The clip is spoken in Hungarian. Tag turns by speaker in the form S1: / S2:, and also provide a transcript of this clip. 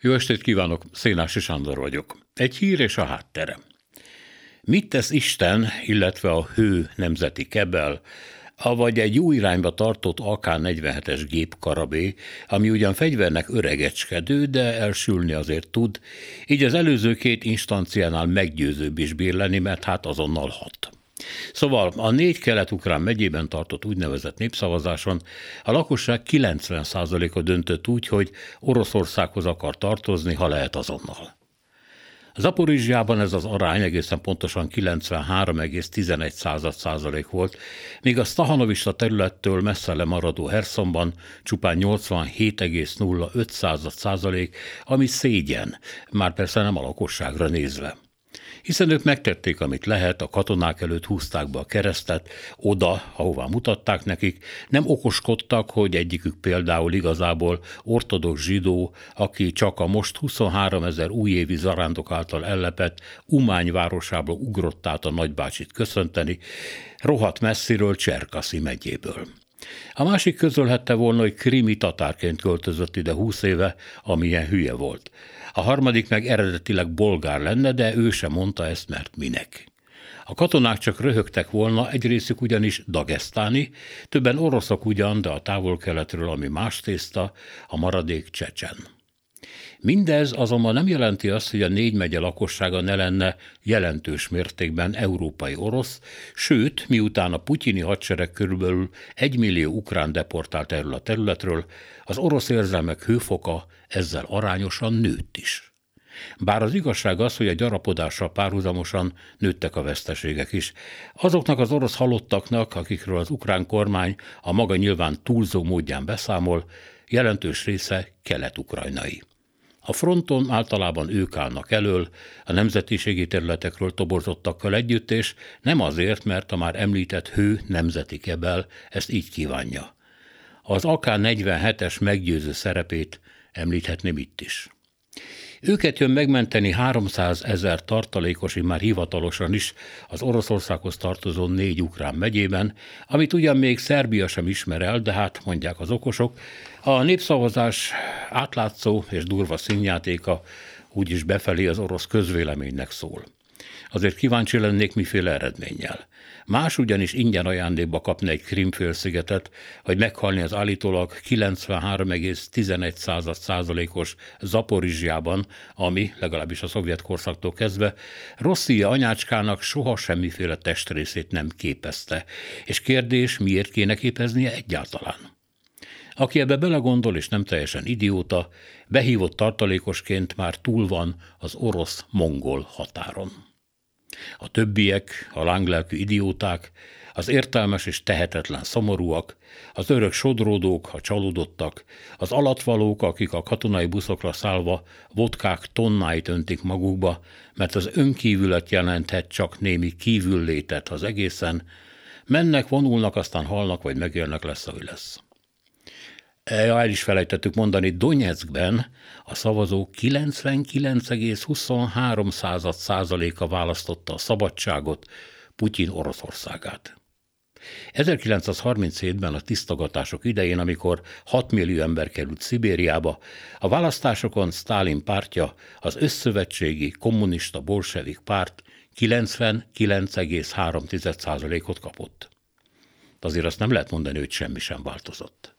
S1: Jó estét kívánok, Szénási Sándor vagyok. Egy hír és a háttere. Mit tesz Isten, illetve a hő nemzeti kebel, avagy egy jó irányba tartott AK-47-es gépkarabé, ami ugyan fegyvernek öregecskedő, de elsülni azért tud, így az előző két instanciánál meggyőzőbb is bír lenni, mert hát azonnal hat. Szóval a négy kelet-ukrán megyében tartott úgynevezett népszavazáson a lakosság 90%-a döntött úgy, hogy Oroszországhoz akar tartozni, ha lehet azonnal. Zaporizsjában ez az arány egészen pontosan 93,11 százalék volt, míg a Stahanovista területtől messze lemaradó Herszonban csupán 87,05 százalék, ami szégyen, már persze nem a lakosságra nézve hiszen ők megtették, amit lehet, a katonák előtt húzták be a keresztet, oda, ahová mutatták nekik, nem okoskodtak, hogy egyikük például igazából ortodox zsidó, aki csak a most 23 ezer újévi zarándok által ellepett Umány városából ugrott át a nagybácsit köszönteni, rohadt messziről Cserkaszi megyéből. A másik közölhette volna, hogy krimi tatárként költözött ide húsz éve, amilyen hülye volt. A harmadik meg eredetileg bolgár lenne, de ő sem mondta ezt, mert minek. A katonák csak röhögtek volna, egy részük ugyanis dagesztáni, többen oroszok ugyan, de a távol-keletről, ami más tészta, a maradék csecsen. Mindez azonban nem jelenti azt, hogy a négy megye lakossága ne lenne jelentős mértékben európai orosz, sőt, miután a putyini hadsereg körülbelül egy millió ukrán deportált erről a területről, az orosz érzelmek hőfoka ezzel arányosan nőtt is. Bár az igazság az, hogy a gyarapodással párhuzamosan nőttek a veszteségek is. Azoknak az orosz halottaknak, akikről az ukrán kormány a maga nyilván túlzó módján beszámol, jelentős része kelet-ukrajnai. A fronton általában ők állnak elől, a nemzetiségi területekről toborzottakkal együtt, és nem azért, mert a már említett hő nemzeti kebel ezt így kívánja. Az AK-47-es meggyőző szerepét említhetném itt is. Őket jön megmenteni 300 ezer tartalékos, már hivatalosan is az Oroszországhoz tartozó négy ukrán megyében, amit ugyan még Szerbia sem ismer el, de hát mondják az okosok, a népszavazás átlátszó és durva színjátéka úgyis befelé az orosz közvéleménynek szól. Azért kíváncsi lennék, miféle eredménnyel. Más ugyanis ingyen ajándékba kapni egy Krimfélszigetet, vagy meghalni az állítólag 93,11 százalékos Zaporizsjában, ami, legalábbis a szovjet korszaktól kezdve, Rosszia anyácskának soha semmiféle testrészét nem képezte, és kérdés, miért kéne képeznie egyáltalán. Aki ebbe belegondol és nem teljesen idióta, behívott tartalékosként már túl van az orosz-mongol határon. A többiek, a lánglelkű idióták, az értelmes és tehetetlen szomorúak, az örök sodródók, a csalódottak, az alatvalók, akik a katonai buszokra szállva vodkák tonnáit öntik magukba, mert az önkívület jelenthet csak némi kívüllétet az egészen, mennek, vonulnak, aztán halnak, vagy megélnek, lesz, ahogy lesz. Ja, el is felejtettük mondani, Donetskben a szavazók 99,23 százaléka választotta a szabadságot, Putyin Oroszországát. 1937-ben a tisztogatások idején, amikor 6 millió ember került Szibériába, a választásokon Stálin pártja, az összövetségi kommunista bolsevik párt 99,3%-ot kapott. Azért azt nem lehet mondani, hogy semmi sem változott.